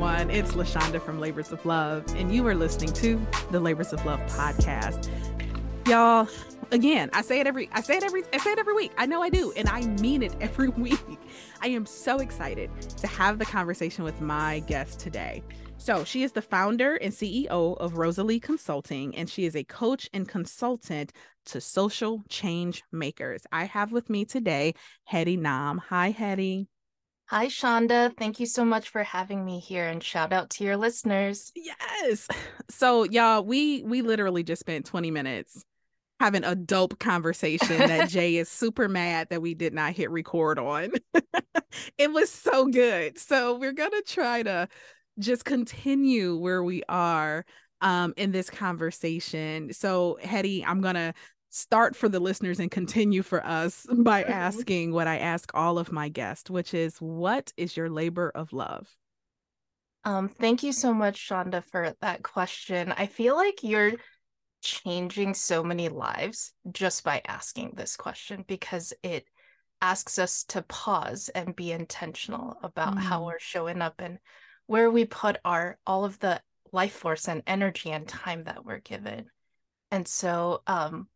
Everyone, it's LaShonda from Labors of Love, and you are listening to the Labors of Love podcast. Y'all, again, I say it every I say it every I say it every week. I know I do, and I mean it every week. I am so excited to have the conversation with my guest today. So, she is the founder and CEO of Rosalie Consulting, and she is a coach and consultant to social change makers. I have with me today Heddy Nam. Hi, Heddy. Hi, Shonda. Thank you so much for having me here and shout out to your listeners. Yes. So y'all, we we literally just spent 20 minutes having a dope conversation that Jay is super mad that we did not hit record on. it was so good. So we're going to try to just continue where we are um in this conversation. So Heddy, I'm going to start for the listeners and continue for us by mm-hmm. asking what I ask all of my guests, which is what is your labor of love? Um, thank you so much, Shonda, for that question. I feel like you're changing so many lives just by asking this question because it asks us to pause and be intentional about mm. how we're showing up and where we put our all of the life force and energy and time that we're given. And so um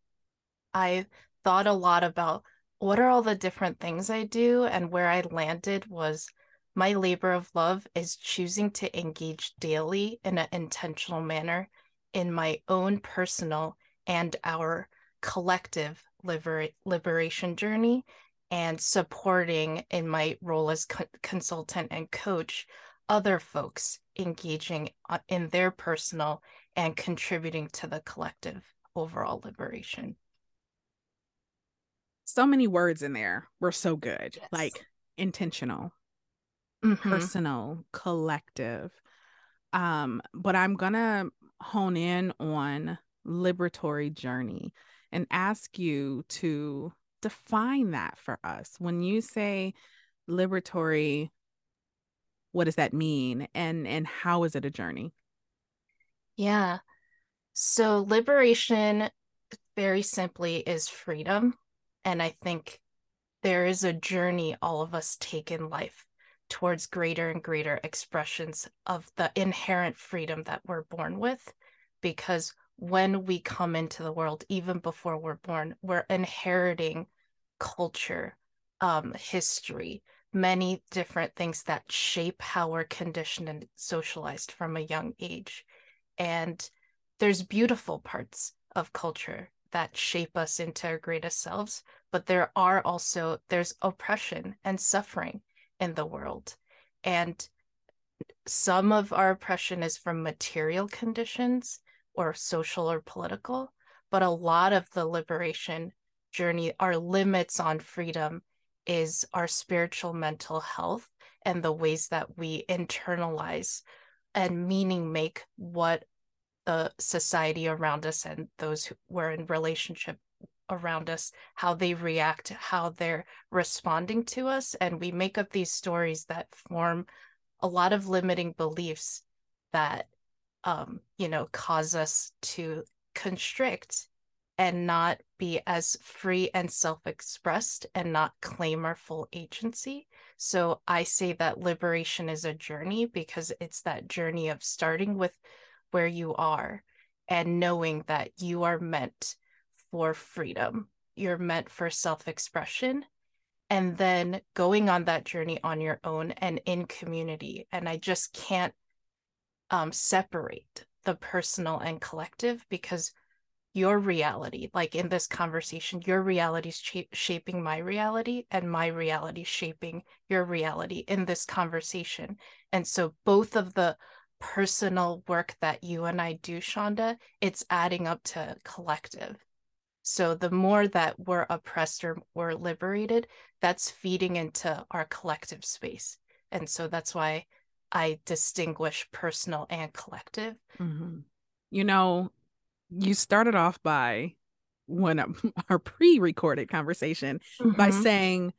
I thought a lot about what are all the different things I do, and where I landed was my labor of love is choosing to engage daily in an intentional manner in my own personal and our collective liber- liberation journey and supporting in my role as co- consultant and coach other folks engaging uh, in their personal and contributing to the collective overall liberation so many words in there were so good yes. like intentional mm-hmm. personal collective. Um but i'm gonna hone in on liberatory journey and ask you to define that for us. When you say liberatory what does that mean? And and how is it a journey? Yeah. So liberation very simply is freedom and I think there is a journey all of us take in life towards greater and greater expressions of the inherent freedom that we're born with. Because when we come into the world, even before we're born, we're inheriting culture, um, history, many different things that shape how we're conditioned and socialized from a young age. And there's beautiful parts of culture that shape us into our greatest selves but there are also there's oppression and suffering in the world. And some of our oppression is from material conditions or social or political but a lot of the liberation journey our limits on freedom is our spiritual mental health and the ways that we internalize and meaning make what the society around us and those who we're in relationship around us how they react how they're responding to us. And we make up these stories that form a lot of limiting beliefs that um you know cause us to constrict and not be as free and self-expressed and not claim our full agency. So i say that liberation is a journey because it's that journey of starting with where you are and knowing that you are meant for freedom. You're meant for self expression and then going on that journey on your own and in community. And I just can't um, separate the personal and collective because your reality, like in this conversation, your reality is sh- shaping my reality and my reality shaping your reality in this conversation. And so both of the personal work that you and I do, Shonda, it's adding up to collective. So the more that we're oppressed or we're liberated, that's feeding into our collective space. And so that's why I distinguish personal and collective. Mm-hmm. You know, you started off by one of our pre-recorded conversation mm-hmm. by saying,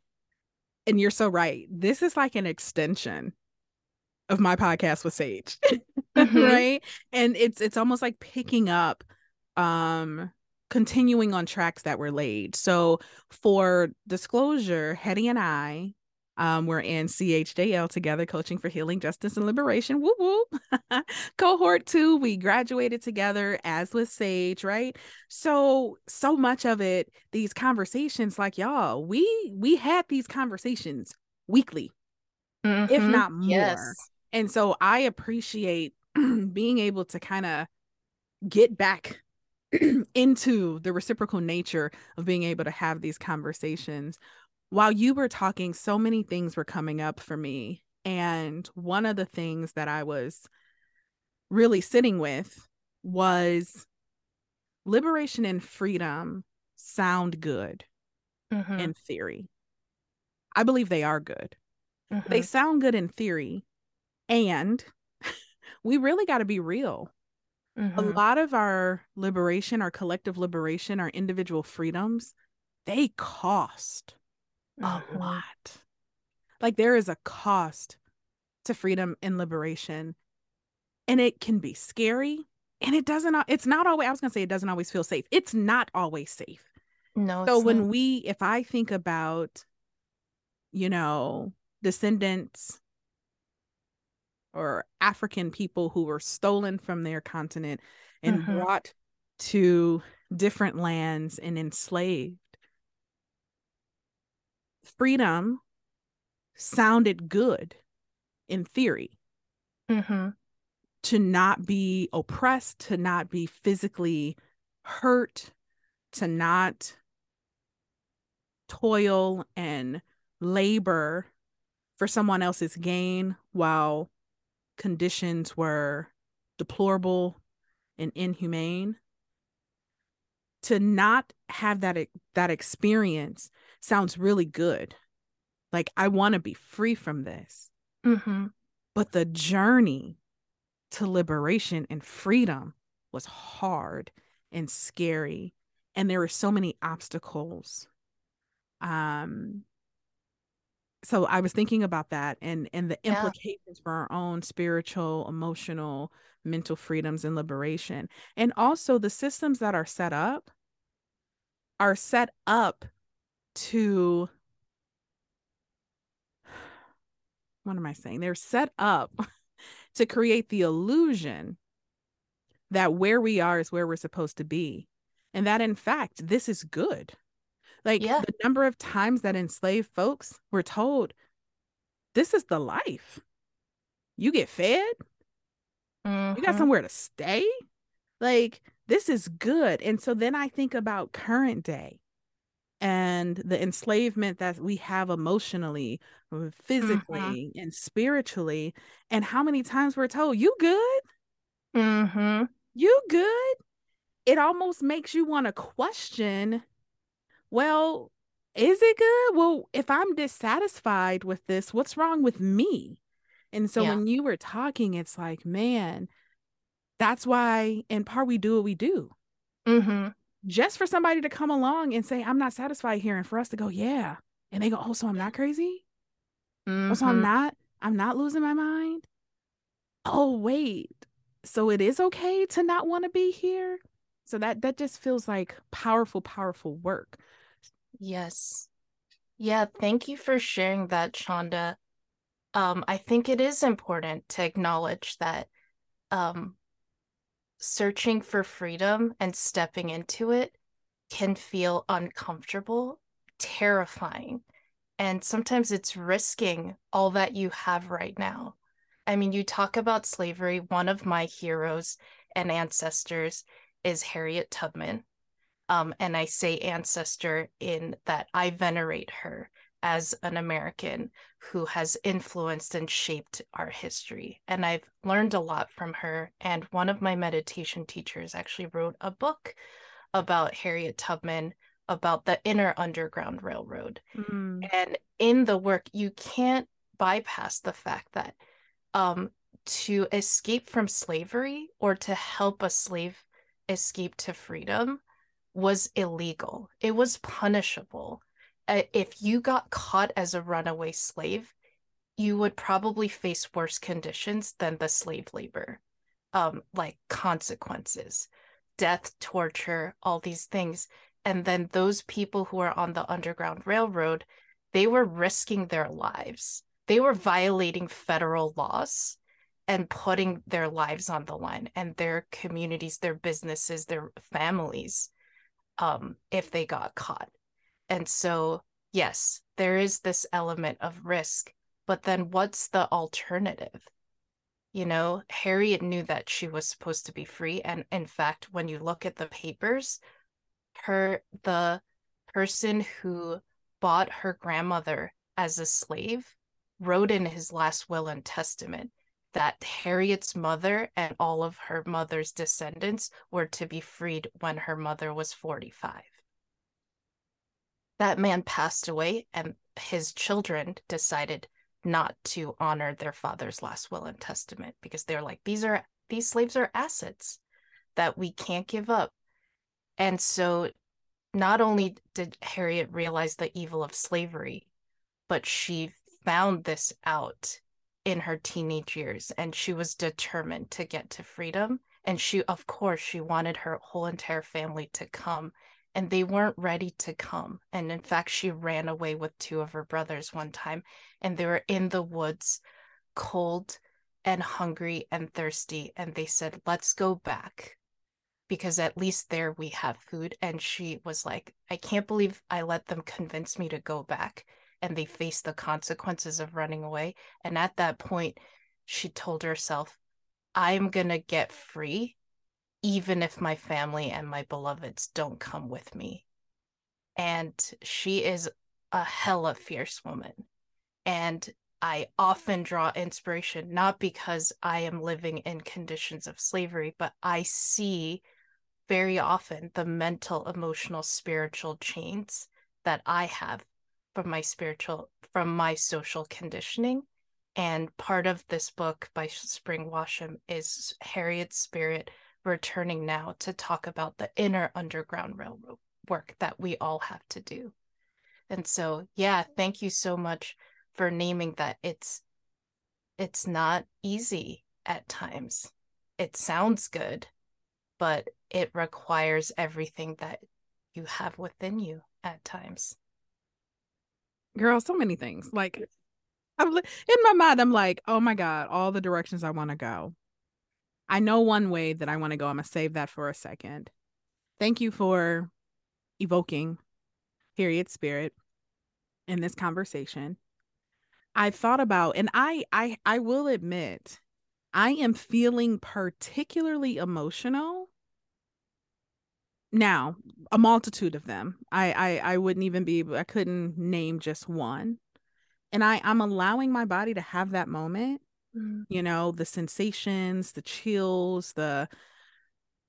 and you're so right, this is like an extension of my podcast with Sage. Mm-hmm. right? And it's it's almost like picking up um continuing on tracks that were laid. So for disclosure, Heddy and I um, we're in CHJL together, coaching for healing, justice, and liberation. Woo woo. Cohort two, we graduated together, as with Sage, right? So, so much of it, these conversations, like y'all, we we had these conversations weekly, mm-hmm. if not more. Yes. And so I appreciate being able to kind of get back into the reciprocal nature of being able to have these conversations while you were talking, so many things were coming up for me. And one of the things that I was really sitting with was liberation and freedom sound good mm-hmm. in theory. I believe they are good. Mm-hmm. They sound good in theory. And we really got to be real. Mm-hmm. A lot of our liberation, our collective liberation, our individual freedoms, they cost mm-hmm. a lot. Like there is a cost to freedom and liberation. And it can be scary. And it doesn't, it's not always, I was going to say it doesn't always feel safe. It's not always safe. No. So when not. we, if I think about, you know, descendants or African people who were stolen from their continent and mm-hmm. brought to different lands and enslaved freedom sounded good in theory. Mm-hmm. To not be oppressed, to not be physically hurt, to not toil and labor for someone else's gain while conditions were deplorable and inhumane to not have that that experience sounds really good. Like, I want to be free from this. Mm-hmm. But the journey to liberation and freedom was hard and scary. And there were so many obstacles. Um, so I was thinking about that and and the yeah. implications for our own spiritual, emotional, mental freedoms and liberation. And also the systems that are set up are set up to what am I saying? They're set up to create the illusion that where we are is where we're supposed to be. And that in fact, this is good. Like yeah. the number of times that enslaved folks were told, this is the life. You get fed, mm-hmm. you got mm-hmm. somewhere to stay. Like this is good. And so then I think about current day and the enslavement that we have emotionally, uh, mm-hmm. physically, mm-hmm. and spiritually, and how many times we're told, You good? Mm-hmm. You good? It almost makes you want to question, well, is it good? Well, if I'm dissatisfied with this, what's wrong with me? And so yeah. when you were talking, it's like, man, that's why in part we do what we do. Mm-hmm just for somebody to come along and say, I'm not satisfied here, and for us to go, yeah. And they go, Oh, so I'm not crazy? Mm-hmm. Oh, so I'm mm-hmm. not, I'm not losing my mind. Oh, wait. So it is okay to not want to be here. So that that just feels like powerful, powerful work. Yes. Yeah, thank you for sharing that, Shonda. Um, I think it is important to acknowledge that um, searching for freedom and stepping into it can feel uncomfortable, terrifying. And sometimes it's risking all that you have right now. I mean, you talk about slavery. One of my heroes and ancestors is Harriet Tubman. Um, and I say ancestor in that I venerate her as an American who has influenced and shaped our history. And I've learned a lot from her. And one of my meditation teachers actually wrote a book about Harriet Tubman, about the inner Underground Railroad. Mm. And in the work, you can't bypass the fact that um, to escape from slavery or to help a slave escape to freedom was illegal, it was punishable uh, if you got caught as a runaway slave, you would probably face worse conditions than the slave labor, um, like consequences, death, torture, all these things. And then those people who are on the Underground Railroad, they were risking their lives. They were violating federal laws and putting their lives on the line and their communities, their businesses, their families, um, if they got caught. And so, yes, there is this element of risk, but then what's the alternative? You know, Harriet knew that she was supposed to be free. And in fact, when you look at the papers, her, the person who bought her grandmother as a slave wrote in his last will and testament that Harriet's mother and all of her mother's descendants were to be freed when her mother was 45 that man passed away and his children decided not to honor their father's last will and testament because they're like these are these slaves are assets that we can't give up. And so not only did harriet realize the evil of slavery but she found this out in her teenage years and she was determined to get to freedom and she of course she wanted her whole entire family to come and they weren't ready to come. And in fact, she ran away with two of her brothers one time, and they were in the woods, cold and hungry and thirsty. And they said, Let's go back because at least there we have food. And she was like, I can't believe I let them convince me to go back. And they faced the consequences of running away. And at that point, she told herself, I'm going to get free even if my family and my beloveds don't come with me. And she is a hella fierce woman. And I often draw inspiration, not because I am living in conditions of slavery, but I see very often the mental, emotional, spiritual chains that I have from my spiritual, from my social conditioning. And part of this book by Spring Washam is Harriet's spirit returning now to talk about the inner underground railroad work that we all have to do. And so, yeah, thank you so much for naming that it's it's not easy at times. It sounds good, but it requires everything that you have within you at times. Girl, so many things. Like I'm in my mind, I'm like, oh my God, all the directions I want to go. I know one way that I want to go. I'm to save that for a second. Thank you for evoking Harriet Spirit in this conversation. I thought about and I I I will admit I am feeling particularly emotional now a multitude of them I, I i wouldn't even be i couldn't name just one and i i'm allowing my body to have that moment mm. you know the sensations the chills the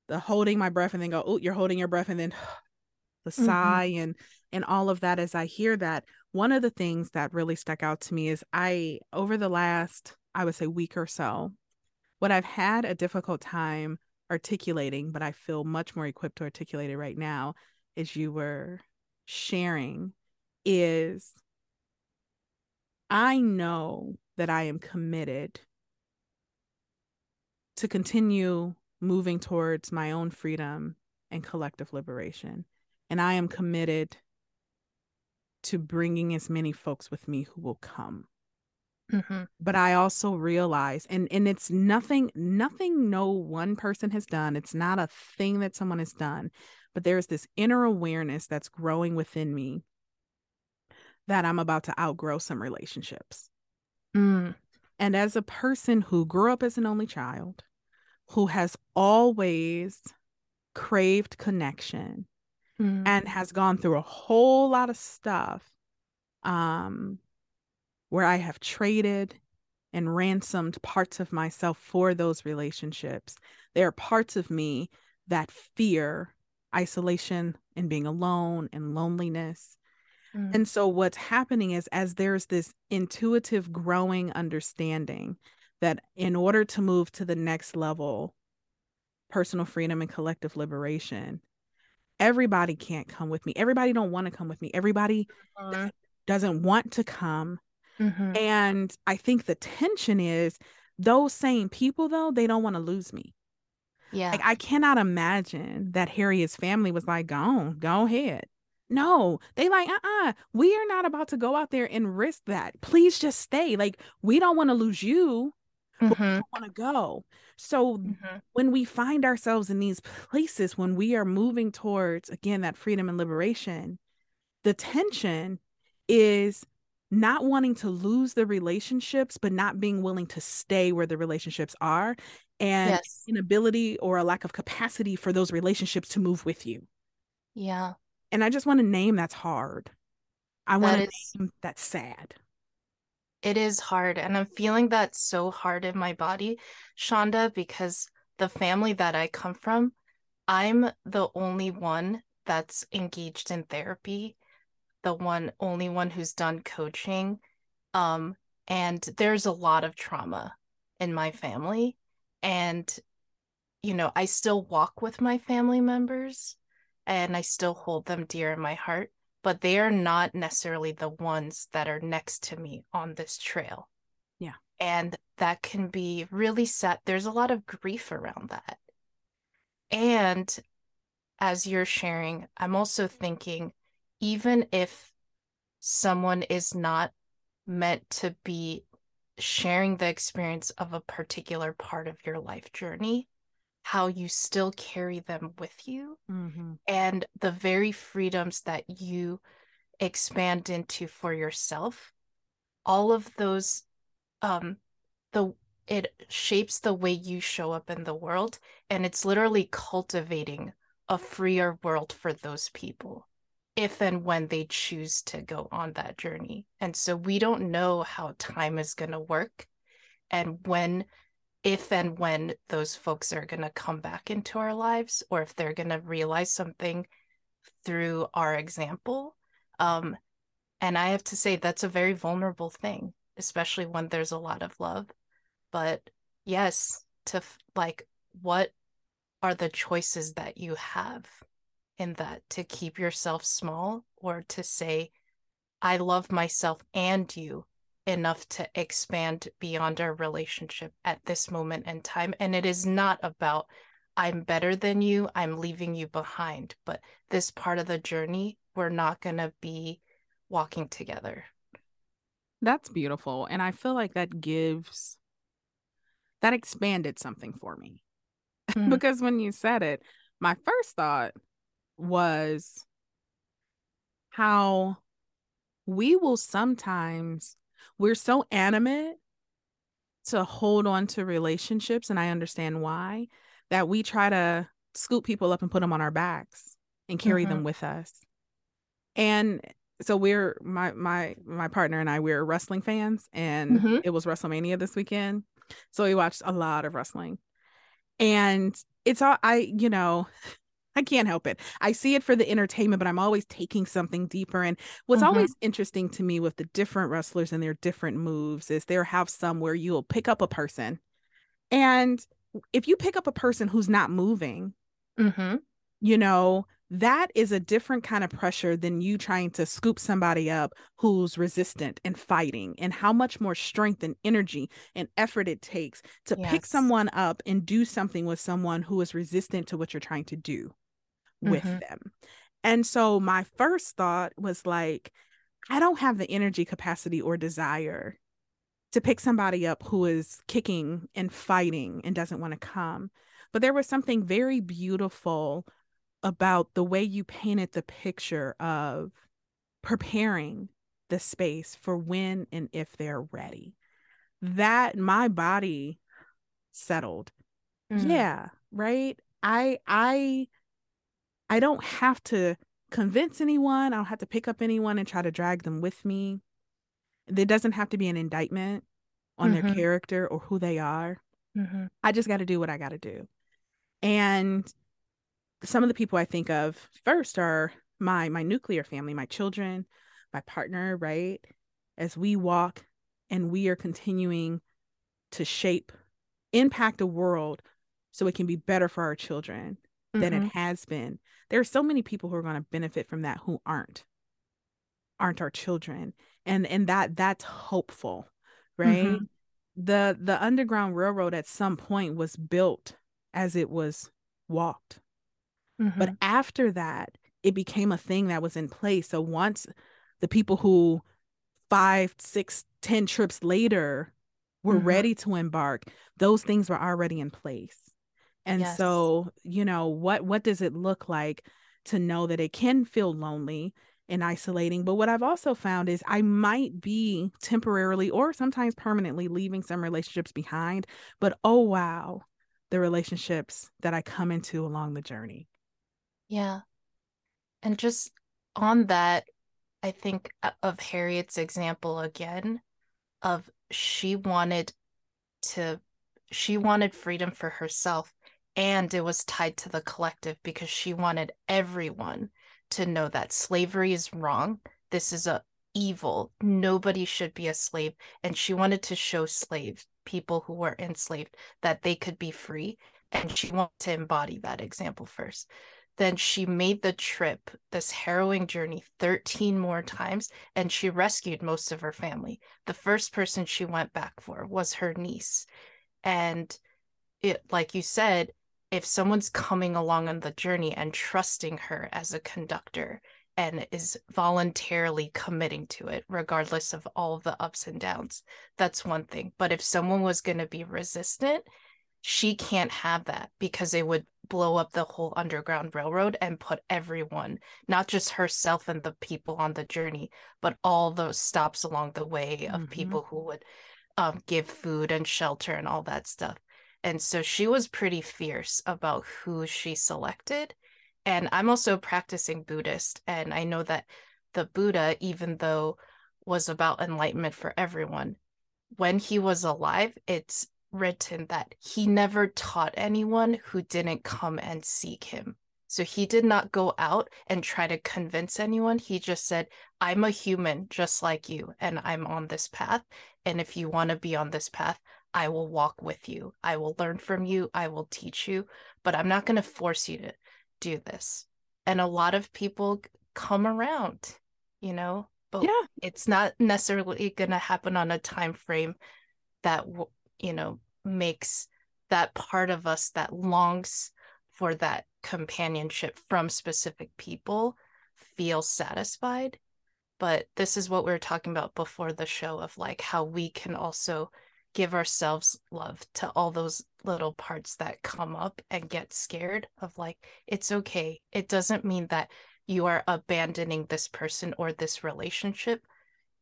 the holding my breath and then go oh you're holding your breath and then the mm-hmm. sigh and and all of that as i hear that one of the things that really stuck out to me is i over the last i would say week or so what i've had a difficult time articulating but i feel much more equipped to articulate it right now as you were sharing is i know that I am committed to continue moving towards my own freedom and collective liberation. And I am committed to bringing as many folks with me who will come. Mm-hmm. But I also realize, and and it's nothing, nothing no one person has done. It's not a thing that someone has done, but there's this inner awareness that's growing within me that I'm about to outgrow some relationships. Mm. And as a person who grew up as an only child, who has always craved connection mm. and has gone through a whole lot of stuff, um, where I have traded and ransomed parts of myself for those relationships. There are parts of me that fear isolation and being alone and loneliness. Mm. And so, what's happening is as there's this intuitive growing understanding that in order to move to the next level, personal freedom and collective liberation, everybody can't come with me. Everybody don't want to come with me. Everybody uh-huh. doesn't want to come. Mm-hmm. And I think the tension is those same people though, they don't want to lose me. Yeah. Like I cannot imagine that Harriet's family was like, go on, go ahead. No, they like, uh-uh, we are not about to go out there and risk that. Please just stay. Like, we don't want to lose you, mm-hmm. but we mm-hmm. want to go. So mm-hmm. when we find ourselves in these places, when we are moving towards, again, that freedom and liberation, the tension is not wanting to lose the relationships, but not being willing to stay where the relationships are and yes. inability or a lack of capacity for those relationships to move with you. Yeah. And I just want to name that's hard. I want to name that's sad. It is hard. And I'm feeling that so hard in my body, Shonda, because the family that I come from, I'm the only one that's engaged in therapy, the one only one who's done coaching. Um, and there's a lot of trauma in my family and you know i still walk with my family members and i still hold them dear in my heart but they are not necessarily the ones that are next to me on this trail yeah and that can be really sad there's a lot of grief around that and as you're sharing i'm also thinking even if someone is not meant to be sharing the experience of a particular part of your life journey, how you still carry them with you, mm-hmm. and the very freedoms that you expand into for yourself. All of those, um, the it shapes the way you show up in the world, and it's literally cultivating a freer world for those people if and when they choose to go on that journey. And so we don't know how time is going to work and when, if and when those folks are going to come back into our lives or if they're going to realize something through our example. Um, and I have to say, that's a very vulnerable thing, especially when there's a lot of love. But yes, to like, what are the choices that you have in that to keep yourself small or to say, I love myself and you enough to expand beyond our relationship at this moment in time. And it is not about, I'm better than you, I'm leaving you behind. But this part of the journey, we're not going to be walking together. That's beautiful. And I feel like that gives, that expanded something for me. Mm-hmm. because when you said it, my first thought was how we will sometimes we're so animate to hold on to relationships and I understand why that we try to scoop people up and put them on our backs and carry mm-hmm. them with us. And so we're my my my partner and I we're wrestling fans and mm-hmm. it was WrestleMania this weekend. So we watched a lot of wrestling. And it's all I you know I can't help it. I see it for the entertainment, but I'm always taking something deeper. And what's mm-hmm. always interesting to me with the different wrestlers and their different moves is there have some where you'll pick up a person. And if you pick up a person who's not moving, mm-hmm. you know, that is a different kind of pressure than you trying to scoop somebody up who's resistant and fighting and how much more strength and energy and effort it takes to yes. pick someone up and do something with someone who is resistant to what you're trying to do with mm-hmm. them. And so my first thought was like, I don't have the energy, capacity, or desire to pick somebody up who is kicking and fighting and doesn't want to come. But there was something very beautiful about the way you painted the picture of preparing the space for when and if they're ready. That my body settled. Mm. Yeah, right? I I I don't have to convince anyone. I don't have to pick up anyone and try to drag them with me. There doesn't have to be an indictment on mm-hmm. their character or who they are. Mm-hmm. I just got to do what I got to do. And some of the people I think of first are my my nuclear family, my children, my partner, right? As we walk and we are continuing to shape, impact a world so it can be better for our children mm-hmm. than it mm-hmm. has been. There are so many people who are going to benefit from that who aren't aren't our children. And and that that's hopeful, right? Mm-hmm. The the underground railroad at some point was built as it was walked. Mm-hmm. But after that, it became a thing that was in place. So once the people who five, six, ten trips later were mm-hmm. ready to embark, those things were already in place. And yes. so, you know, what what does it look like to know that it can feel lonely and isolating? But what I've also found is I might be temporarily or sometimes permanently leaving some relationships behind, but oh wow, the relationships that I come into along the journey. Yeah. And just on that, I think uh, of Harriet's example again of she wanted to she wanted freedom for herself and it was tied to the collective because she wanted everyone to know that slavery is wrong. This is a evil. Nobody should be a slave and she wanted to show slaves, people who were enslaved that they could be free and she wanted to embody that example first. Then she made the trip, this harrowing journey, 13 more times, and she rescued most of her family. The first person she went back for was her niece. And it, like you said, if someone's coming along on the journey and trusting her as a conductor and is voluntarily committing to it, regardless of all of the ups and downs, that's one thing. But if someone was going to be resistant, she can't have that because it would blow up the whole underground railroad and put everyone not just herself and the people on the journey but all those stops along the way of mm-hmm. people who would um, give food and shelter and all that stuff and so she was pretty fierce about who she selected and i'm also a practicing buddhist and i know that the buddha even though was about enlightenment for everyone when he was alive it's written that he never taught anyone who didn't come and seek him. So he did not go out and try to convince anyone. He just said, I'm a human just like you, and I'm on this path. And if you want to be on this path, I will walk with you. I will learn from you. I will teach you, but I'm not going to force you to do this. And a lot of people come around, you know, but yeah. it's not necessarily going to happen on a time frame that you know makes that part of us that longs for that companionship from specific people feel satisfied but this is what we were talking about before the show of like how we can also give ourselves love to all those little parts that come up and get scared of like it's okay it doesn't mean that you are abandoning this person or this relationship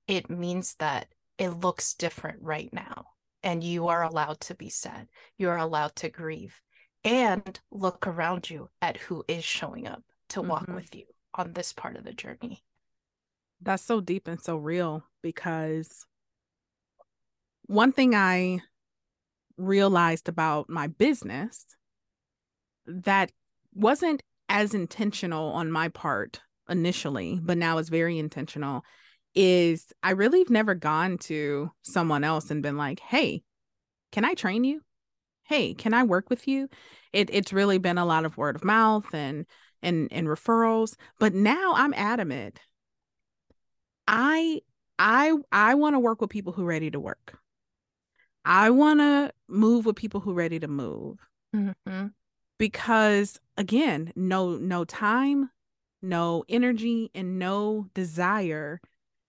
it means that it looks different right now and you are allowed to be sad. You are allowed to grieve and look around you at who is showing up to walk mm-hmm. with you on this part of the journey. That's so deep and so real because one thing I realized about my business that wasn't as intentional on my part initially, but now is very intentional is I really have never gone to someone else and been like, hey, can I train you? Hey, can I work with you? It, it's really been a lot of word of mouth and and and referrals. But now I'm adamant. I I I want to work with people who are ready to work. I want to move with people who are ready to move. Mm-hmm. Because again, no no time, no energy and no desire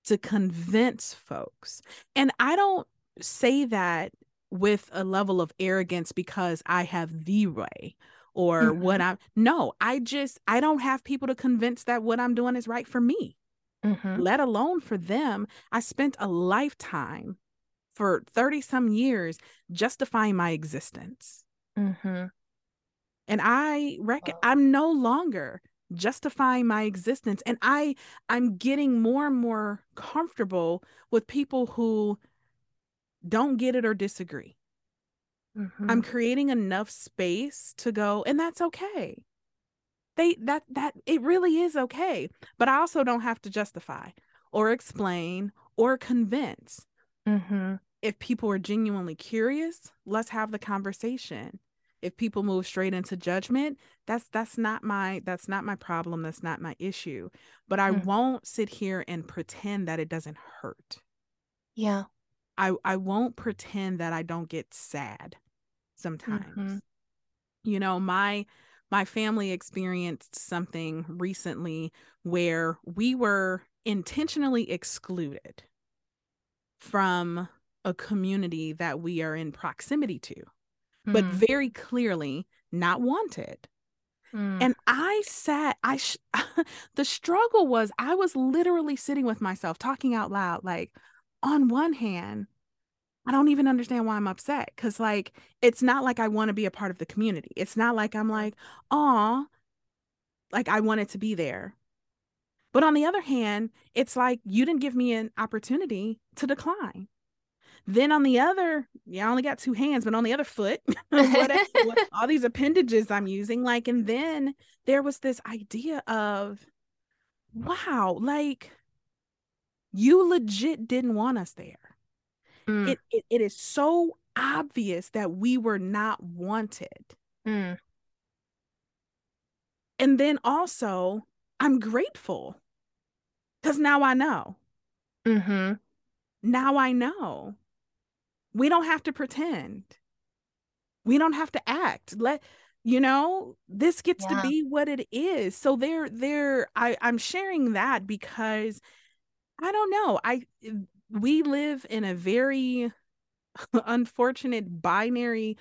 to convince folks. And I don't say that with a level of arrogance because I have the way or mm-hmm. what I'm no, I just I don't have people to convince that what I'm doing is right for me. Mm-hmm. Let alone for them. I spent a lifetime for 30 some years justifying my existence. Mm-hmm. And I reckon I'm no longer justifying my existence and i i'm getting more and more comfortable with people who don't get it or disagree Mhm. i'm creating enough space to go and that's okay they that that it really is okay but i also don't have to justify or explain or convince Mhm. If people are genuinely curious let's have the conversation if people move straight into judgment that's that's not my that's not my problem that's not my issue but i Mm. won't sit here and pretend that it doesn't hurt Yeah. i i won't pretend that i don't get sad sometimes Mhm. you know my my family experienced something recently where we were intentionally excluded from a community that we are in proximity to but Mm. very clearly not wanted Mm. and i sat i sh- the struggle was i was literally sitting with myself talking out loud like on one hand i don't even understand why i'm upset because like it's not like i want to be a part of the community it's not like i'm like oh like i wanted to be there but on the other hand it's like you didn't give me an opportunity to decline then on the other yeah i only got two hands but on the other foot what, what all these appendages i'm using like and then there was this idea of wow like you legit didn't want us there Mm. it, it it is so obvious that we were not wanted Mm. and then also i'm grateful because now i know Mhm. now i know we don't have to pretend we don't have to act let you know this gets Yeah. to be what it is so there there i i'm sharing that because i don't know i we live in a very unfortunate binary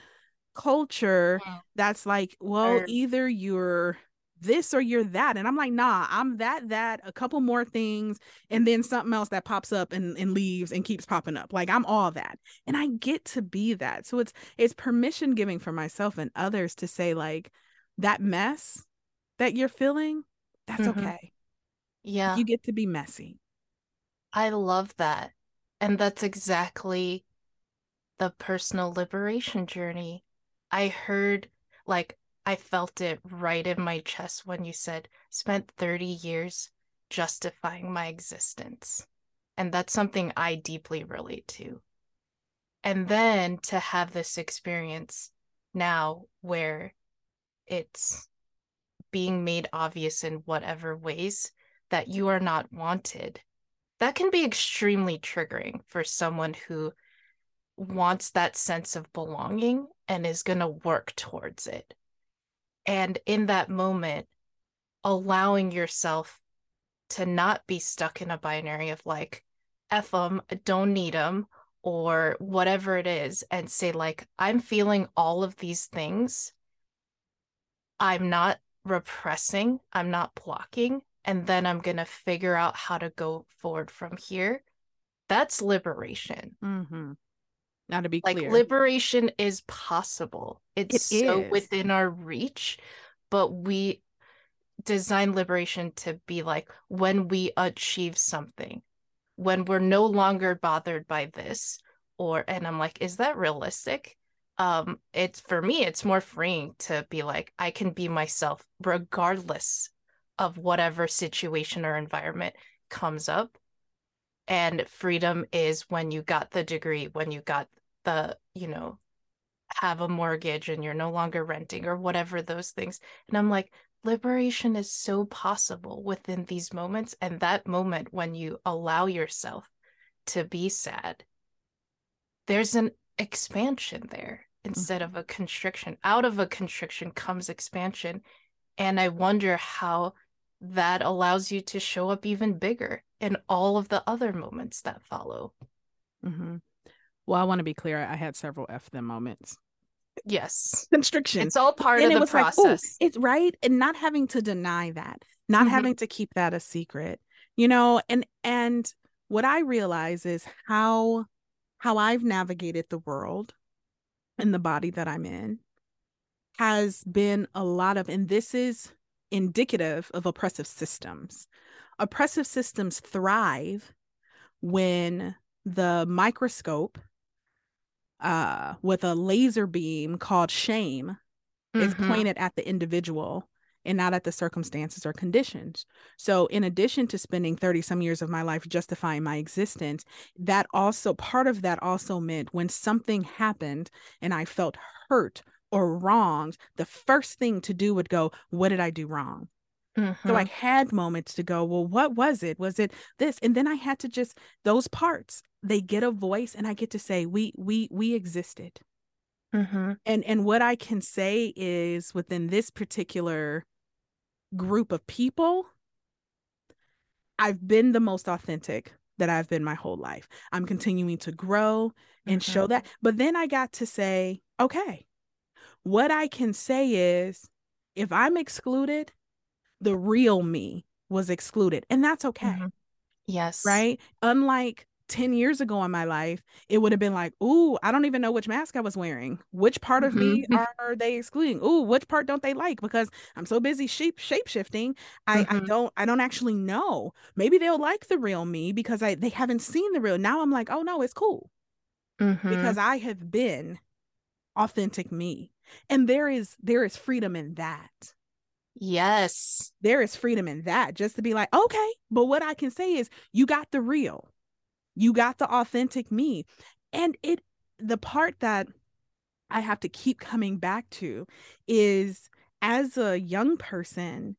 culture Mm. that's like well either you're this or you're that and i'm like nah i'm that that a couple more things and then something else that pops up and, and leaves and keeps popping up like i'm all that and i get to be that so it's it's permission giving for myself and others to say like that mess that you're feeling that's Mhm. okay Yeah. you get to be messy I love that. And that's exactly the personal liberation journey. I heard, like, I felt it right in my chest when you said, spent 30 years justifying my existence. And that's something I deeply relate to. And then to have this experience now where it's being made obvious in whatever ways that you are not wanted that can be extremely triggering for someone who wants that sense of belonging and is going to work towards it. And in that moment, allowing yourself to not be stuck in a binary of like, F them, don't need them, or whatever it is, and say, like, I'm feeling all of these things. I'm not repressing, I'm not blocking, and then I'm going to figure out how to go forward from here. That's liberation. mm-hmm. Now to be Like clear liberation is possible. It's It so is. within our reach, but we design liberation to be like when we achieve something, when we're no longer bothered by this, or and I'm like, is that realistic? Um, it's for me, it's more freeing to be like, I can be myself regardless of whatever situation or environment comes up. And freedom is when you got the degree, when you got the, you know, have a mortgage and you're no longer renting or whatever those things. And I'm like, liberation is so possible within these moments. And that moment when you allow yourself to be sad, there's an expansion there instead of mm-hmm. a constriction. Out of a constriction comes expansion. And I wonder how that allows you to show up even bigger in all of the other moments that follow. mm-hmm. well i want to be clear i had several f them moments Yes. constriction It's all part and of it the was process. like, it's right, and not having to deny that, not Mhm. having to keep that a secret, you know. And and what I realize is how how I've navigated the world and the body that I'm in has been a lot of, and this is indicative of oppressive systems. Oppressive systems thrive when the microscope uh, with a laser beam called shame mm-hmm. is pointed at the individual and not at the circumstances or conditions. So, in addition to spending 30 some years of my life justifying my existence, that also part of that also meant when something happened and I felt hurt or wronged, the first thing to do would go, What did I do wrong? Mm-hmm. So I mm-hmm. had moments to go, Well, what was it? Was it this? And then I had to just, those parts, they get a voice and I get to say, We, we, we existed. Mm-hmm. And and what I can say is within this particular group of people, I've been the most authentic that I've been my whole life. I'm continuing to grow and mm-hmm. show that. But then I got to say, okay, what I can say is if I'm excluded, the real me was excluded. And that's okay. Mm-hmm. Yes. Right. Unlike 10 years ago in my life, it would have been like, ooh, I don't even know which mask I was wearing. Which part of mm-hmm. me are they excluding? Ooh, which part don't they like? Because I'm so busy shape shape shifting. I, mm-hmm. I don't I don't actually know. Maybe they'll like the real me because I they haven't seen the real. Now I'm like, oh no, it's cool. Mm-hmm. Because I have been authentic me. And there is there is freedom in that. Yes. There is freedom in that just to be like, okay, but what I can say is you got the real you got the authentic me. And it, the part that I have to keep coming back to is as a young person,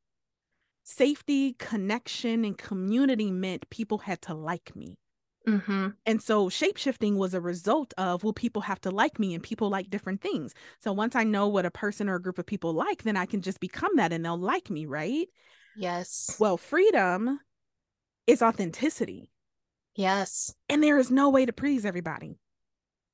safety, connection, and community meant people had to like me. Mm-hmm. And so shapeshifting was a result of, well, people have to like me and people like different things. So once I know what a person or a group of people like, then I can just become that and they'll like me, right? Yes. Well, freedom is authenticity. Yes. And there is no way to please everybody.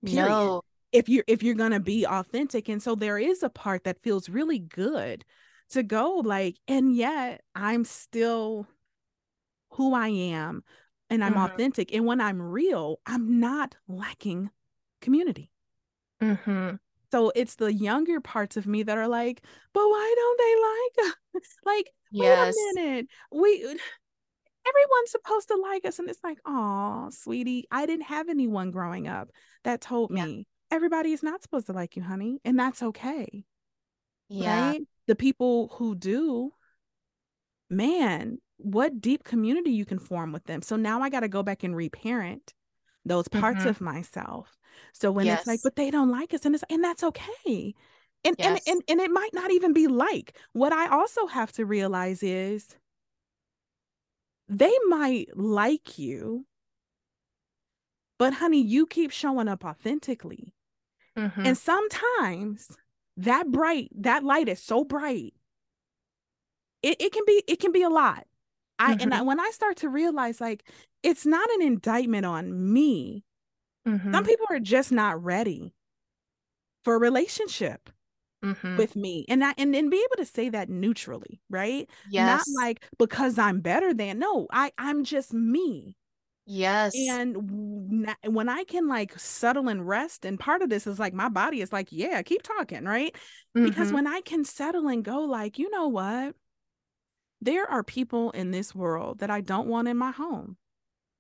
Period. No. If you're if you're gonna be authentic. And so there is a part that feels really good to go like, and yet I'm still who I am and I'm mm-hmm. authentic. And when I'm real, I'm not lacking community. Mm-hmm. So it's the younger parts of me that are like, but why don't they like us? like, yes. wait a minute. We everyone's supposed to like us. And it's like, oh, sweetie, I didn't have anyone growing up that told yeah. me everybody is not supposed to like you, honey. And that's okay. Yeah. Right? The people who do, man, what deep community you can form with them. So now I got to go back and reparent those parts mm-hmm. of myself. So when yes. it's like, but they don't like us, and it's and that's okay. And, yes. and and and it might not even be like what I also have to realize is they might like you, but honey, you keep showing up authentically. Mm-hmm. And sometimes that bright, that light is so bright. It, it can be, it can be a lot. I mm-hmm. and I, when I start to realize like it's not an indictment on me. Mm-hmm. Some people are just not ready for a relationship mm-hmm. with me and that and, and be able to say that neutrally right yes not like because i'm better than no i i'm just me yes and when i can like settle and rest and part of this is like my body is like yeah keep talking right mm-hmm. because when i can settle and go like you know what there are people in this world that i don't want in my home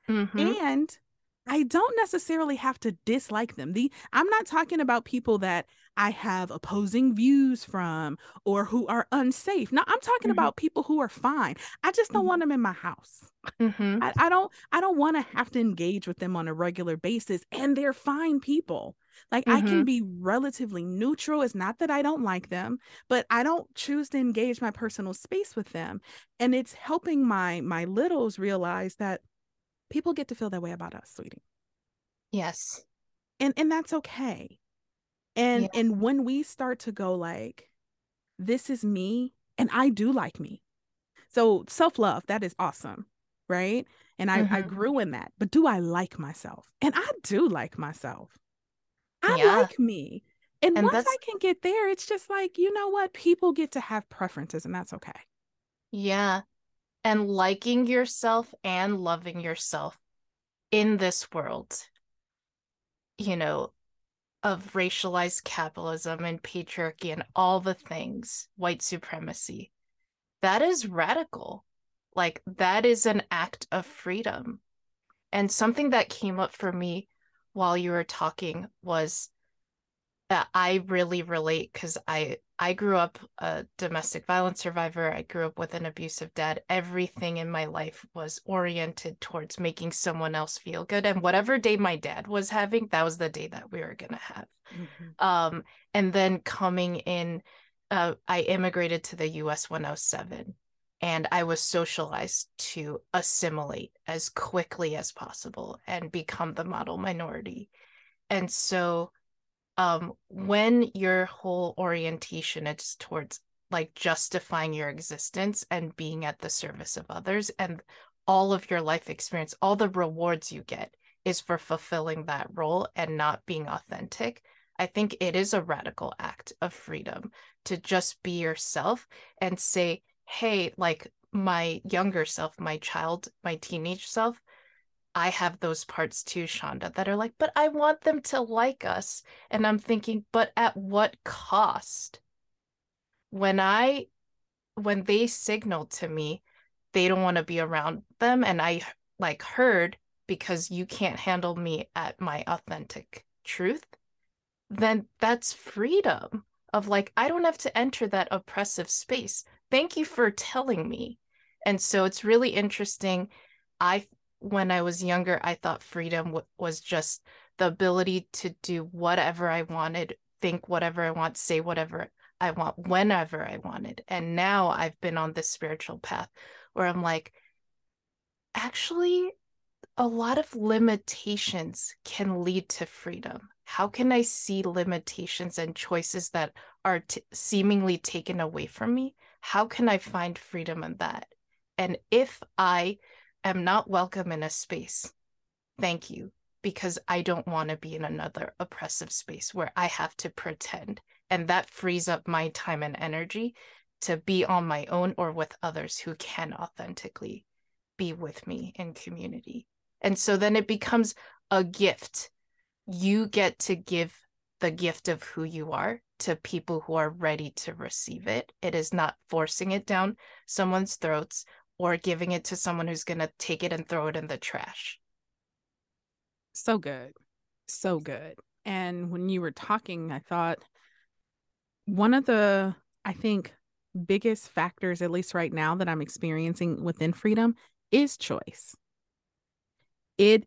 mm-hmm. and I don't necessarily have to dislike them. The I'm not talking about people that I have opposing views from or who are unsafe. No, I'm talking mm-hmm. about people who are fine. I just don't mm-hmm. want them in my house. Mm-hmm. I, I don't I don't want to have to engage with them on a regular basis. And they're fine people. Like I can mm-hmm. be relatively neutral. It's not that I don't like them, but I don't choose to engage my personal space with them. And it's helping my my littles realize that people get to feel that way about us, sweetie. Yes. And and that's okay. And yeah. and when we start to go like this is me and I do like me. So self-love, that is awesome, right? And I mm-hmm. I grew in that. But do I like myself? And I do like myself. I yeah. like me. And, and once I can get there, it's just like, you know what? People get to have preferences and that's okay. Yeah and liking yourself and loving yourself in this world, you know, of racialized capitalism and patriarchy and all the things, white supremacy. that is radical. Like that is an act of freedom. And something that came up for me while you were talking was that I really relate because I I grew up a domestic violence survivor. I grew up with an abusive dad. Everything in my life was oriented towards making someone else feel good. And whatever day my dad was having, that was the day that we were gonna have. Mm-hmm. Um, and then coming in, uh, I immigrated to the US when I was seven and I was socialized to assimilate as quickly as possible and become the model minority. And so um when your whole orientation is towards like justifying your existence and being at the service of others and all of your life experience all the rewards you get is for fulfilling that role and not being authentic i think it is a radical act of freedom to just be yourself and say hey like my younger self my child my teenage self I have those parts too, Shanda, that are like, but I want them to like us. And I'm thinking, but at what cost? When I, when they signaled to me, they don't want to be around them. And I like heard because you can't handle me at my authentic truth, then that's freedom of like, I don't have to enter that oppressive space. Thank you for telling me. And so it's really interesting. I when I was younger, I thought freedom w- was just the ability to do whatever I wanted, think whatever I want, say whatever I want, whenever I wanted. And now I've been on this spiritual path where I'm like, actually, a lot of limitations can lead to freedom. How can I see limitations and choices that are t- seemingly taken away from me? How can I find freedom in that? And if I am not welcome in a space, thank you, because I don't want to be in another oppressive space where I have to pretend. And that frees up my time and energy to be on my own or with others who can authentically be with me in community. And so then it becomes a gift. You get to give the gift of who you are to people who are ready to receive it. It is not forcing it down someone's throats or giving it to someone who's going to take it and throw it in the trash. So good. So good. And when you were talking, I thought one of the, I think, biggest factors, at least right now, that I'm experiencing within freedom is choice. It,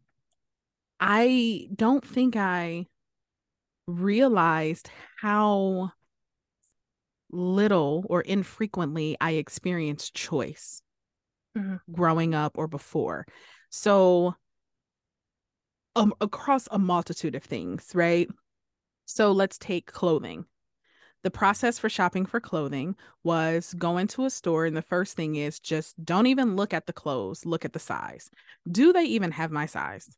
I don't think I realized how little or infrequently I experienced choice mm-hmm. growing up or before. So, um, across a multitude of things, right? So, let's take clothing. The process for shopping for clothing was go into a store, and the first thing is just don't even look at the clothes, look at the size. Do they even have my size?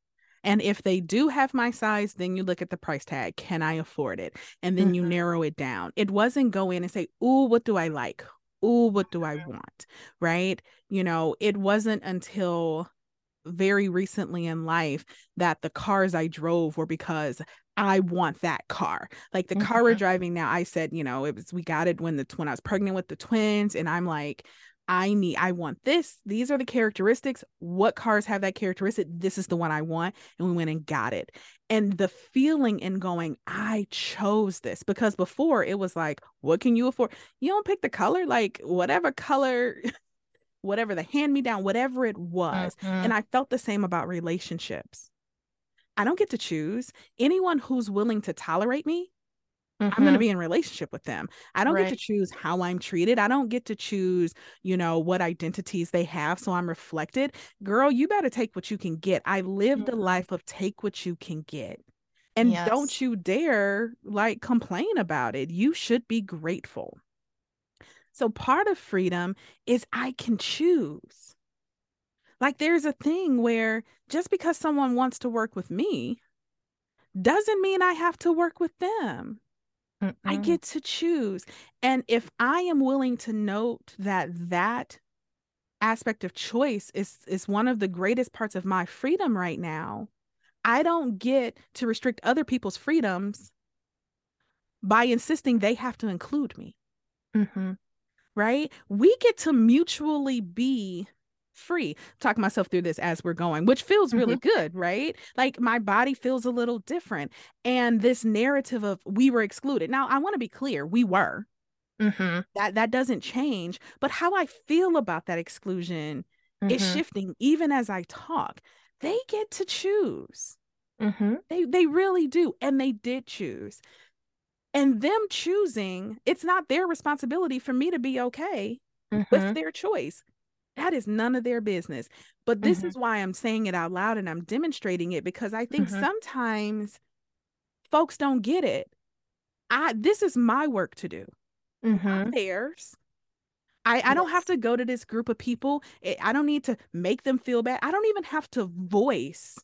And if they do have my size, then you look at the price tag. Can I afford it? And then mm-hmm. you narrow it down. It wasn't go in and say, Oh, what do I like? oh, what do I want? Right. You know, it wasn't until very recently in life that the cars I drove were because I want that car. Like the mm-hmm. car we're mm-hmm. driving now, I said, you know, it was we got it when the when I was pregnant with the twins, and I'm like, I need, I want this. These are the characteristics. What cars have that characteristic? This is the one I want. And we went and got it. And the feeling in going, I chose this because before it was like, what can you afford? You don't pick the color, like whatever color, whatever the hand me down, whatever it was. Mm-hmm. And I felt the same about relationships. I don't get to choose. Anyone who's willing to tolerate me Mm-hmm. I'm going to be in relationship with them. I don't right. get to choose how I'm treated. I don't get to choose, you know, what identities they have so I'm reflected. Girl, you better take what you can get. I lived mm-hmm. a life of take what you can get. And yes. don't you dare like complain about it. You should be grateful. So part of freedom is I can choose. Like there's a thing where just because someone wants to work with me doesn't mean I have to work with them. Mm-mm. I get to choose. And if I am willing to note that that aspect of choice is is one of the greatest parts of my freedom right now, I don't get to restrict other people's freedoms by insisting they have to include me. Mm-hmm. right? We get to mutually be free. Talk myself through this as we're going, which feels really mm-hmm. good, right? Like my body feels a little different. And this narrative of we were excluded. Now, I want to be clear, we were. Mm-hmm. That that doesn't change, but how I feel about that exclusion mm-hmm. is shifting even as I talk. They get to choose. Mm-hmm. They they really do, and they did choose. And them choosing, it's not their responsibility for me to be okay. Mm-hmm. their choice. That is none of their business. But this mm-hmm. is why I'm saying it out loud and I'm demonstrating it because I think mm-hmm. sometimes folks don't get it. I this is my work to do. Mm-hmm. theirs. I, I don't have to go to this group of people. I don't need to make them feel bad. I don't even have to voice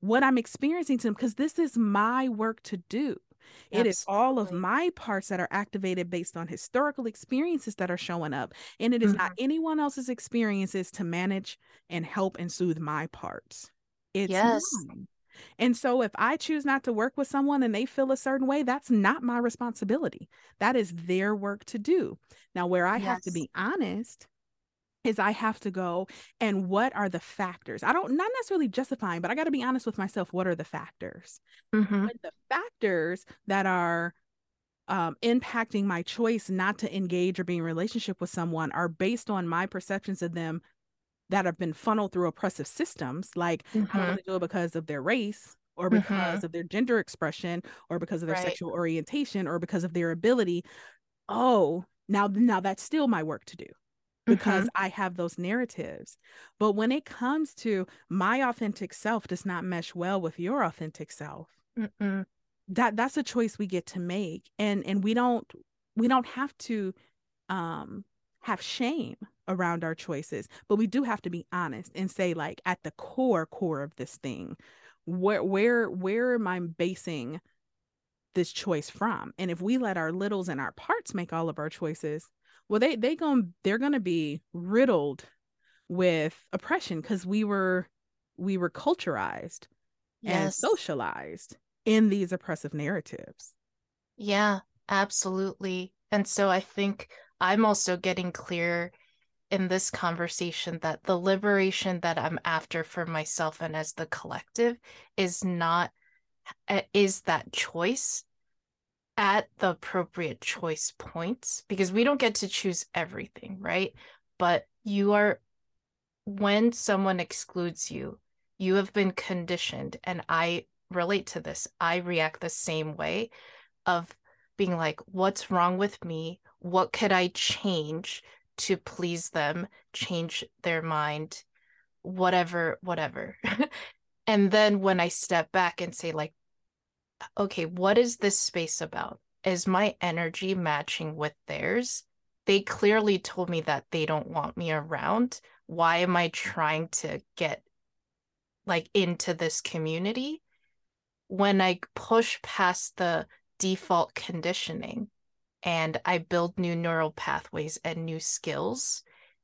what I'm experiencing to them because this is my work to do. It is all of my parts that are activated based on historical experiences that are showing up. And it is mm-hmm. not anyone else's experiences to manage and help and soothe my parts. It's yes. Mine. And so if I choose not to work with someone and they feel a certain way, that's not my responsibility. That is their work to do. Now, where I yes. have to be honest is I have to go and what are the factors? I don't not necessarily justifying, but I got to be honest with myself. What are the factors? Mm-hmm. The factors that are um, impacting my choice not to engage or be in relationship with someone are based on my perceptions of them that have been funneled through oppressive systems. Like mm-hmm. I don't do it because of their race or because mm-hmm. of their gender expression or because of their right. sexual orientation or because of their ability. Oh, now now that's still my work to do because mm-hmm. I have those narratives. But when it comes to my authentic self does not mesh well with your authentic self. Mm-mm. That that's a choice we get to make and and we don't we don't have to um have shame around our choices, but we do have to be honest and say like at the core core of this thing, where where where am I basing this choice from? And if we let our littles and our parts make all of our choices, well they they going they're going to be riddled with oppression because we were we were culturized yes. and socialized in these oppressive narratives. Yeah absolutely. And so i think i'm also getting clear in this conversation that the liberation that i'm after for myself and as the collective is not eh, is that choice at the appropriate choice points because we don't get to choose everything, right? But you are, when someone excludes you, you have been conditioned. And I relate to this. I react the same way of being like, what's wrong with me? What could I change to please them, change their mind, whatever, whatever. and then when I step back and say, like, okay, what is this space about? Is my energy matching with theirs? They clearly told me that they don't want me around. Why am I trying to get like into this community? When I push past the default conditioning and I build new neural pathways and new skills,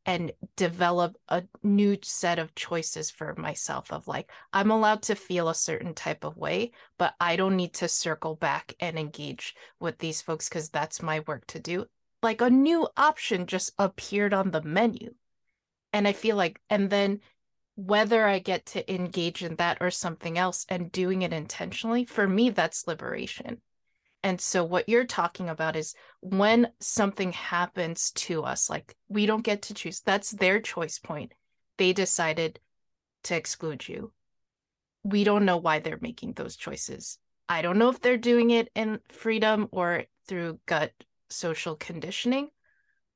and develop a new set of choices for myself of like i'm allowed to feel a certain type of way but i don't need to circle back and engage with these folks because that's my work to do. Like a new option just appeared on the menu. And i feel like and then whether i get to engage in that or something else and doing it intentionally for me that's liberation and so, what you're talking about is when something happens to us, like we don't get to choose, that's their choice point. They decided to exclude you. We don't know why they're making those choices. I don't know if they're doing it in freedom or through gut social conditioning,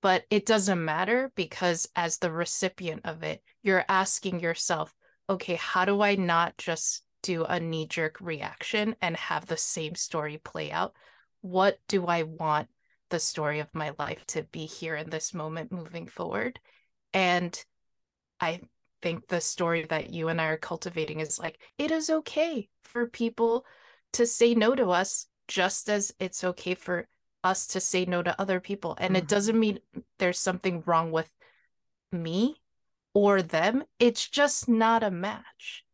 but it doesn't matter because as the recipient of it, you're asking yourself, okay, how do I not just do a knee jerk reaction and have the same story play out. What do I want the story of my life to be here in this moment moving forward? And I think the story that you and I are cultivating is like, it is okay for people to say no to us, just as it's okay for us to say no to other people. And mm-hmm. it doesn't mean there's something wrong with me or them. It's just not a match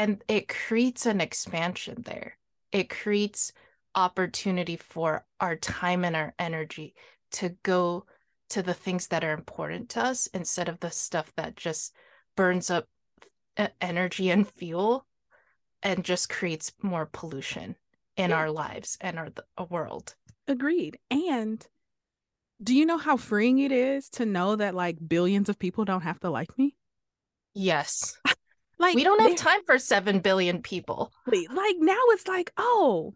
and it creates an expansion there it creates opportunity for our time and our energy to go to the things that are important to us instead of the stuff that just burns up energy and fuel and just creates more pollution in yeah. our lives and our, our world. Agreed. And do you know how freeing it is to know that like billions of people don't have to like me? Yes. Like we don't have time for 7 billion people. Like now it's like, oh,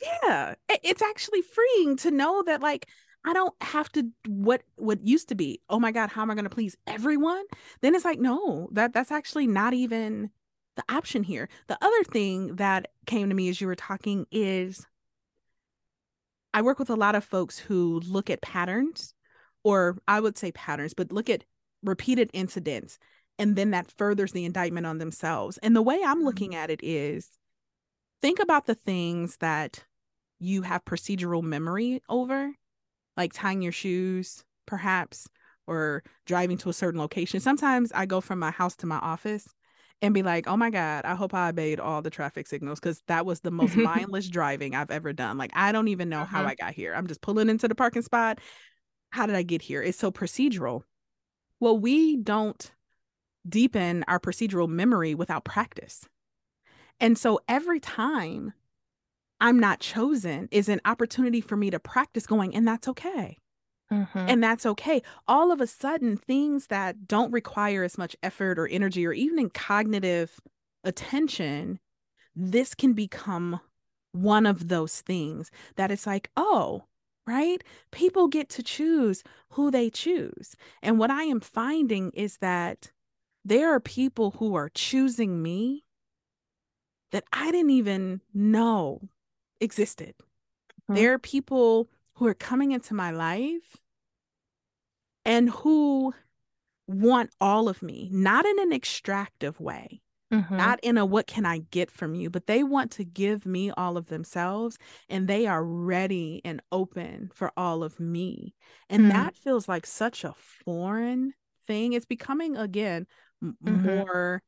yeah, it's actually freeing to know that like I don't have to what what used to be, oh my God, how am I gonna please everyone? Then it's like, no, that that's actually not even the option here. The other thing that came to me as you were talking is I work with a lot of folks who look at patterns, or I would say patterns, but look at repeated incidents. And then that furthers the indictment on themselves. And the way I'm mm-hmm. looking at it is think about the things that you have procedural memory over, like tying your shoes, perhaps, or driving to a certain location. Sometimes I go from my house to my office and be like, oh my God, I hope I obeyed all the traffic signals because that was the most mindless driving I've ever done. Like, I don't even know uh-huh. how I got here. I'm just pulling into the parking spot. How did I get here? It's so procedural. Well, we don't deepen our procedural memory without practice. And so every time I'm not chosen is an opportunity for me to practice going, and that's okay. Mm-hmm. And that's okay. All of a sudden, things that don't require as much effort or energy or even cognitive attention, this can become one of those things that it's like, oh, right? People get to choose who they choose. And what I am finding is that there are people who are choosing me that I didn't even know existed. Mm-hmm. There are people who are coming into my life and who want all of me, not in an extractive way, mm-hmm. not in a what can I get from you, but they want to give me all of themselves and they are ready and open for all of me. And mm-hmm. that feels like such a foreign thing. It's becoming again mm-hmm. more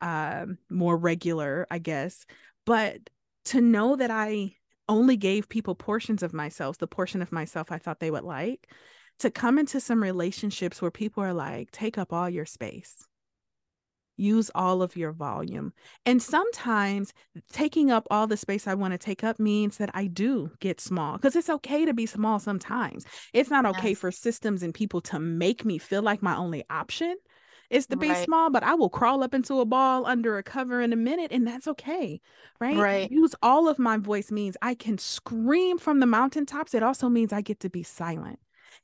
um more regular, I guess. But to know that I only gave people portions of myself, the portion of myself I thought they would like, to come into some relationships where people are like, take up all your space, use all of your volume. And sometimes taking up all the space I want to take up means that I do get small because it's okay to be small sometimes. It's not okay yes. for systems and people to make me feel like my only option is to be right. small, but I will crawl up into a ball under a cover in a minute, and that's okay. Right. Right. Use all of my voice means I can scream from the mountaintops. It also means I get to be silent.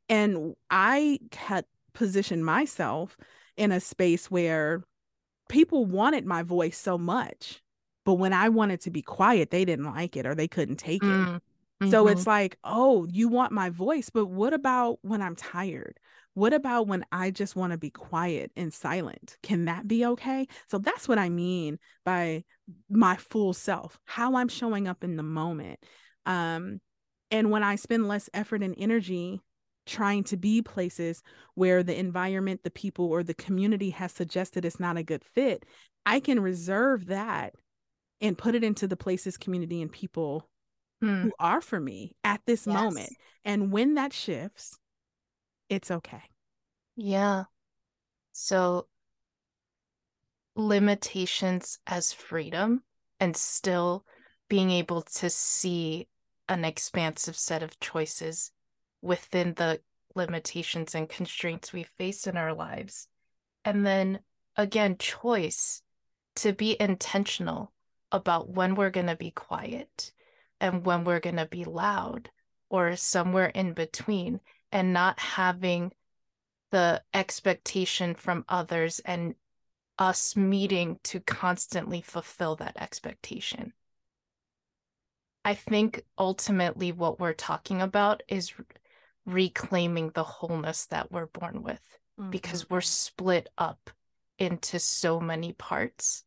And I had positioned myself in a space where people wanted my voice so much. But when I wanted to be quiet, they didn't like it or they couldn't take it. Mm. Mm-hmm. So it's like, oh, you want my voice, but what about when I'm tired? What about when I just want to be quiet and silent? Can that be okay? So that's what I mean by my full self, how I'm showing up in the moment. Um, and when I spend less effort and energy trying to be places where the environment, the people, or the community has suggested it's not a good fit, I can reserve that and put it into the places, community, and people hmm. who are for me at this yes. moment. And when that shifts, it's okay. Yeah. So limitations as freedom and still being able to see an expansive set of choices within the limitations and constraints we face in our lives. And then again, choice to be intentional about when we're going to be quiet and when we're going to be loud or somewhere in between and not having the expectation from others and us meeting to constantly fulfill that expectation. I think ultimately what we're talking about is reclaiming the wholeness that we're born with mm-hmm. because we're split up into so many parts.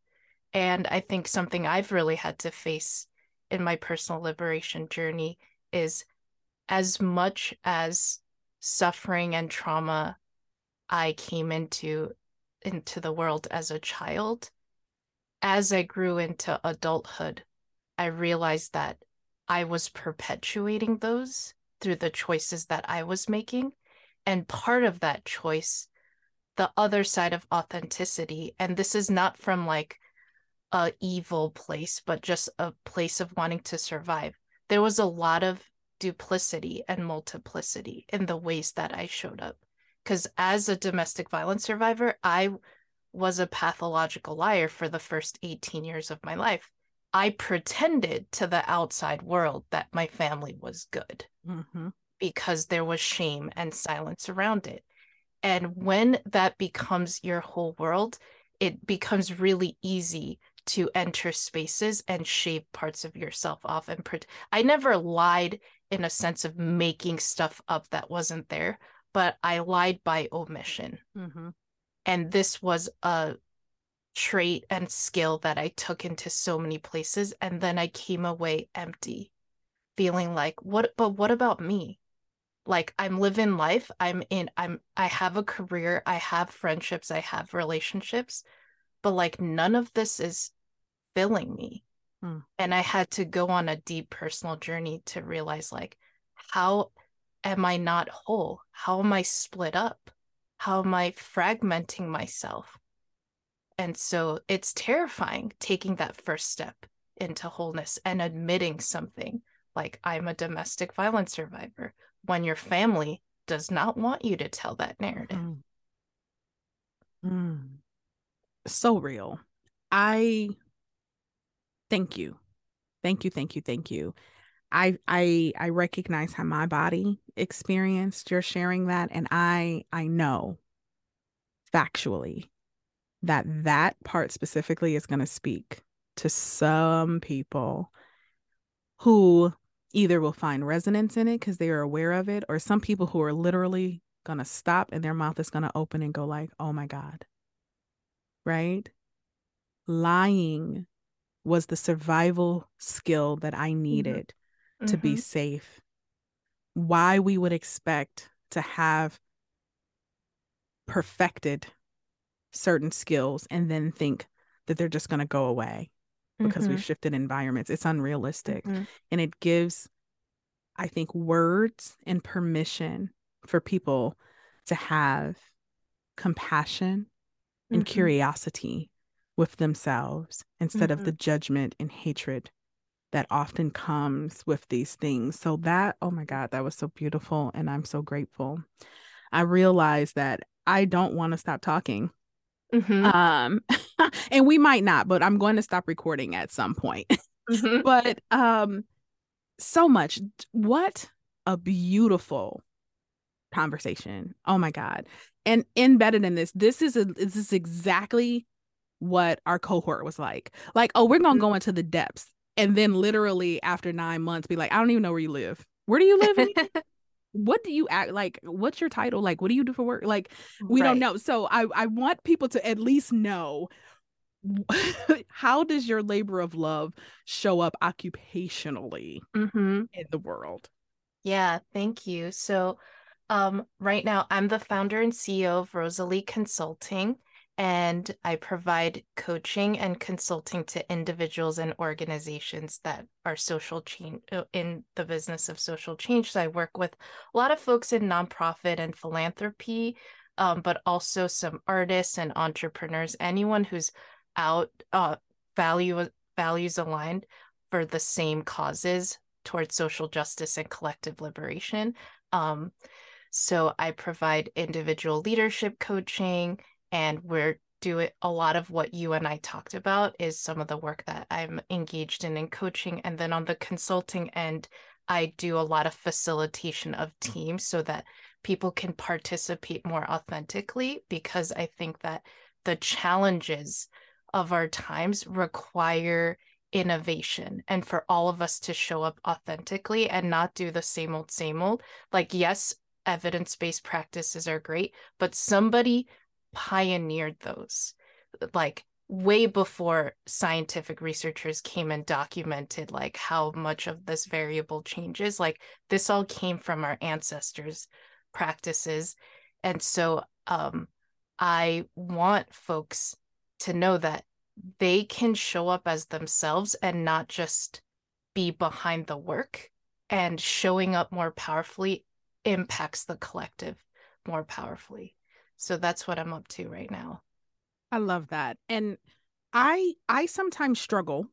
And I think something I've really had to face in my personal liberation journey is as much as suffering and trauma I came into into the world as a child, as I grew into adulthood, I realized that I was perpetuating those through the choices that I was making. And part of that choice, the other side of authenticity, and this is not from like a evil place, but just a place of wanting to survive. There was a lot of duplicity and multiplicity in the ways that I showed up. Because as a domestic violence survivor, I was a pathological liar for the first 18 years of my life. I pretended to the outside world that my family was good Mm-hmm. because there was shame and silence around it. And when that becomes your whole world, it becomes really easy to enter spaces and shave parts of yourself off and pre- I never lied in a sense of making stuff up that wasn't there, but I lied by omission. Mm-hmm. And this was a trait and skill that I took into so many places and then I came away empty, feeling like what but what about me? Like I'm living life, I'm in I'm I have a career, I have friendships, I have relationships, but like none of this is filling me. Hmm. And I had to go on a deep personal journey to realize like how am I not whole? How am I split up? How am I fragmenting myself? And so it's terrifying taking that first step into wholeness and admitting something like I'm a domestic violence survivor when your family does not want you to tell that narrative. Mm. Mm. So real. I thank you. Thank you, thank you, thank you. I I I recognize how my body experienced your sharing that and I I know factually that that part specifically is going to speak to some people who either will find resonance in it because they are aware of it or some people who are literally going to stop and their mouth is going to open and go like oh my god right lying was the survival skill that i needed to be Mhm. safe why we would expect to have perfected certain skills and then think that they're just going to go away because Mhm. we've shifted environments it's unrealistic Mhm. and it gives i think words and permission for people to have compassion and Mhm. curiosity with themselves instead of Mhm. the judgment and hatred that often comes with these things so that oh my god that was so beautiful and i'm so grateful i realized that i don't want to stop talking Mhm. um and we might not but i'm going to stop recording at some point Mhm. but um so much what a beautiful conversation oh my god and embedded in this this is a this is exactly what our cohort was like. Like oh we're gonna Mhm. go into the depths and then literally after nine months be like i don't even know where you live. Where do you live what do you act like what's your title? Like what do you do for work? Like we don't know. So i i want people to at least know how does your labor of love show up occupationally Mhm. in the world? Yeah, thank you. So, um, right now I'm the founder and CEO of Rosalee Consulting, and I provide coaching and consulting to individuals and organizations that are social change uh, in the business of social change. So I work with a lot of folks in nonprofit and philanthropy, um, but also some artists and entrepreneurs, anyone who's out uh, value values aligned for the same causes towards social justice and collective liberation. Um, so I provide individual leadership coaching, and we're doing a lot of what you and I talked about is some of the work that I'm engaged in in coaching. And then on the consulting end, I do a lot of facilitation of mm. teams so that people can participate more authentically because I think that the challenges of our times require innovation and for all of us to show up authentically and not do the same old, same old. Like, yes, evidence based practices are great, but somebody pioneered those like way before scientific researchers came and documented like how much of this variable changes. Like, this all came from our ancestors' practices. And so, um, I want folks to know that they can show up as themselves and not just be behind the work and showing up more powerfully impacts the collective more powerfully. So that's what I'm up to right now. I love that. And I I sometimes struggle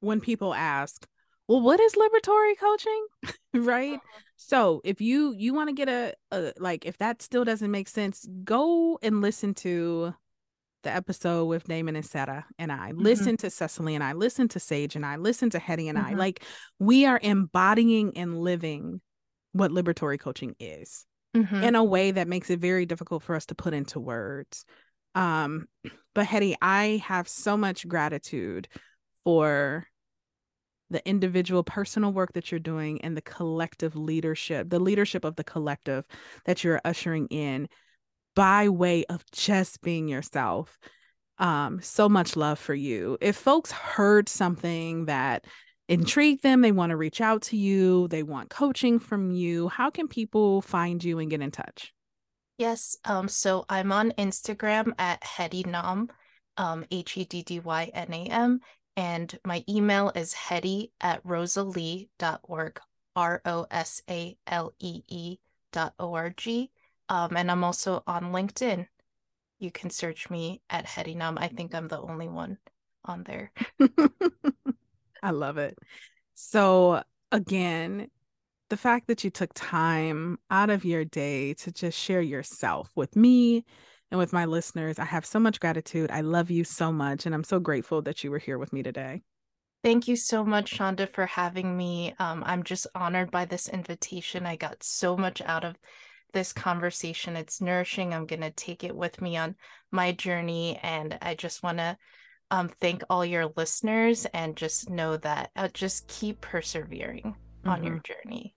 when people ask, "Well, what is liberatory coaching?" right? Uh-huh. So, if you you want to get a, a like if that still doesn't make sense, go and listen to the episode with Damon and Sarah and I, mm-hmm. listen to Cecily and I, listen to Sage and I, listen to Heddy and mm-hmm. I. Like we are embodying and living what liberatory coaching is mm-hmm. in a way that makes it very difficult for us to put into words. Um, but Heddy, I have so much gratitude for the individual personal work that you're doing and the collective leadership, the leadership of the collective that you're ushering in by way of just being yourself. Um, so much love for you. If folks heard something that intrigued them, they want to reach out to you, they want coaching from you, how can people find you and get in touch? Yes. Um, so I'm on Instagram at Heddy Nam, um, H E D D Y N A M, and my email is heddy at rosalee.org, R O S A L E E dot O R G. Um, and I'm also on LinkedIn. You can search me at Heddy Nam. I think I'm the only one on there. I love it. So, again, the fact that you took time out of your day to just share yourself with me and with my listeners, I have so much gratitude. I love you so much. And I'm so grateful that you were here with me today. Thank you so much, Shanda, for having me. Um, I'm just honored by this invitation. I got so much out of this conversation. It's nourishing. I'm going to take it with me on my journey. And I just want to um, thank all your listeners and just know that uh, just keep persevering mm-hmm. on your mm-hmm. journey.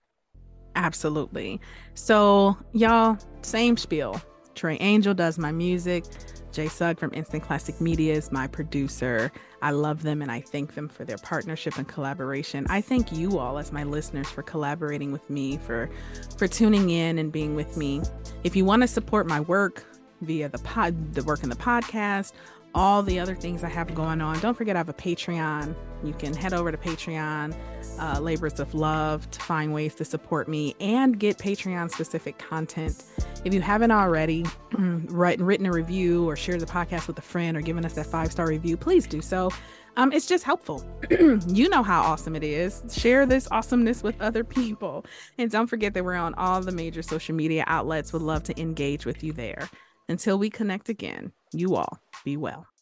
Absolutely. So, y'all, same spiel. Trey Angel does my music. Jay Sugg from Instant Classic Media is my producer. I love them and I thank them for their partnership and collaboration. I thank you all as my listeners for collaborating with me, for for tuning in and being with me. If you want to support my work via the pod the work in the podcast all the other things I have going on. Don't forget, I have a Patreon. You can head over to Patreon, uh, Labors of Love, to find ways to support me and get Patreon specific content. If you haven't already written, written a review or shared the podcast with a friend or given us that five star review, please do so. Um, it's just helpful. you know how awesome it is. Share this awesomeness with other people. And don't forget that we're on all the major social media outlets. Would love to engage with you there. Until we connect again, you all be well.